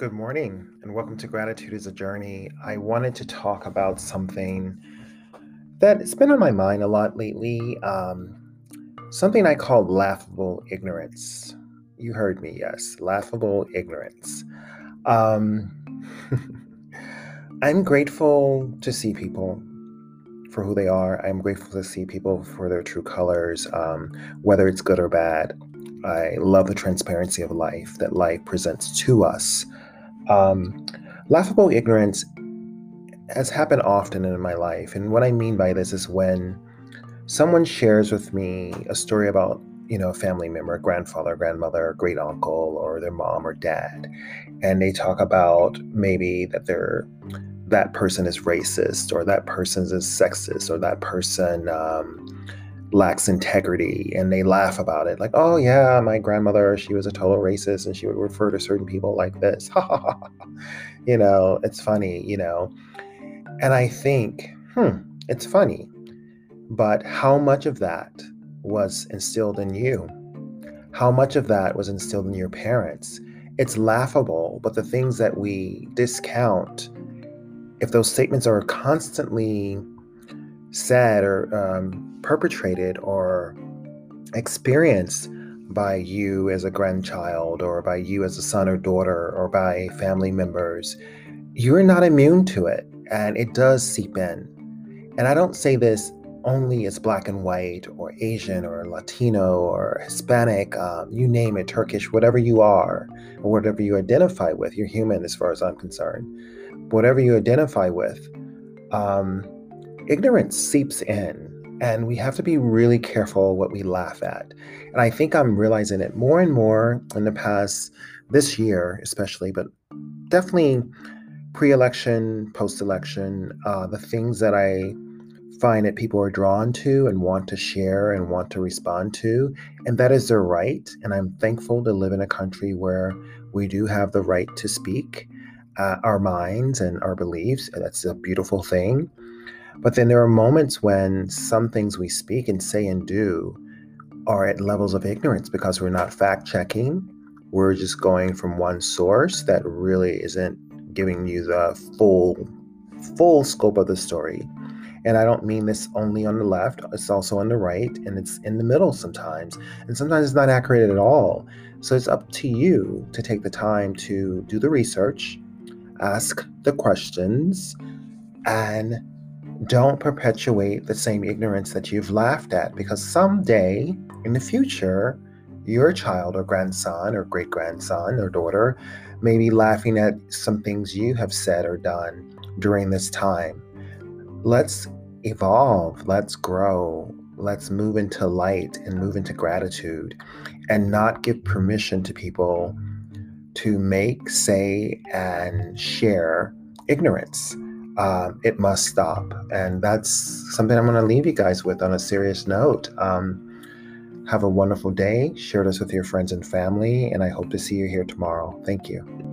Good morning, and welcome to Gratitude is a Journey. I wanted to talk about something that's been on my mind a lot lately. Um, something I call laughable ignorance. You heard me, yes, laughable ignorance. Um, I'm grateful to see people for who they are. I'm grateful to see people for their true colors, um, whether it's good or bad. I love the transparency of life that life presents to us. Um, laughable ignorance has happened often in my life. And what I mean by this is when someone shares with me a story about, you know, a family member, grandfather, grandmother, great uncle, or their mom or dad, and they talk about maybe that they're that person is racist or that person is sexist or that person um, lacks integrity and they laugh about it like oh yeah my grandmother she was a total racist and she would refer to certain people like this. You know it's funny you know? And i think hmm it's funny but how much of that was instilled in you? How much of that was instilled in your parents? It's laughable but the things that we discount if those statements are constantly said or um, perpetrated or experienced by you as a grandchild or by you as a son or daughter or by family members, you're not immune to it and it does seep in. And I don't say this only as black and white or Asian or Latino or Hispanic, um, you name it, Turkish, whatever you are, or whatever you identify with. You're human as far as I'm concerned. Whatever you identify with, um, ignorance seeps in and we have to be really careful what we laugh at. And I think I'm realizing it more and more in the past this year, especially, but definitely pre election, post election, uh, the things that I find that people are drawn to and want to share and want to respond to. And that is their right. And I'm thankful to live in a country where we do have the right to speak uh, our minds and our beliefs. That's a beautiful thing. But then there are moments when some things we speak and say and do are at levels of ignorance because we're not fact checking. We're just going from one source that really isn't giving you the full full scope of the story. And I don't mean this only on the left, it's also on the right, and it's in the middle sometimes. And sometimes it's not accurate at all. So it's up to you to take the time to do the research, ask the questions, and don't perpetuate the same ignorance that you've laughed at because someday in the future, your child or grandson or great grandson or daughter may be laughing at some things you have said or done during this time. Let's evolve, let's grow, let's move into light and move into gratitude and not give permission to people to make, say, and share ignorance um, it must stop. And that's something I'm going to leave you guys with on a serious note. Um, have a wonderful day. Share this with your friends and family, and I hope to see you here tomorrow. Thank you.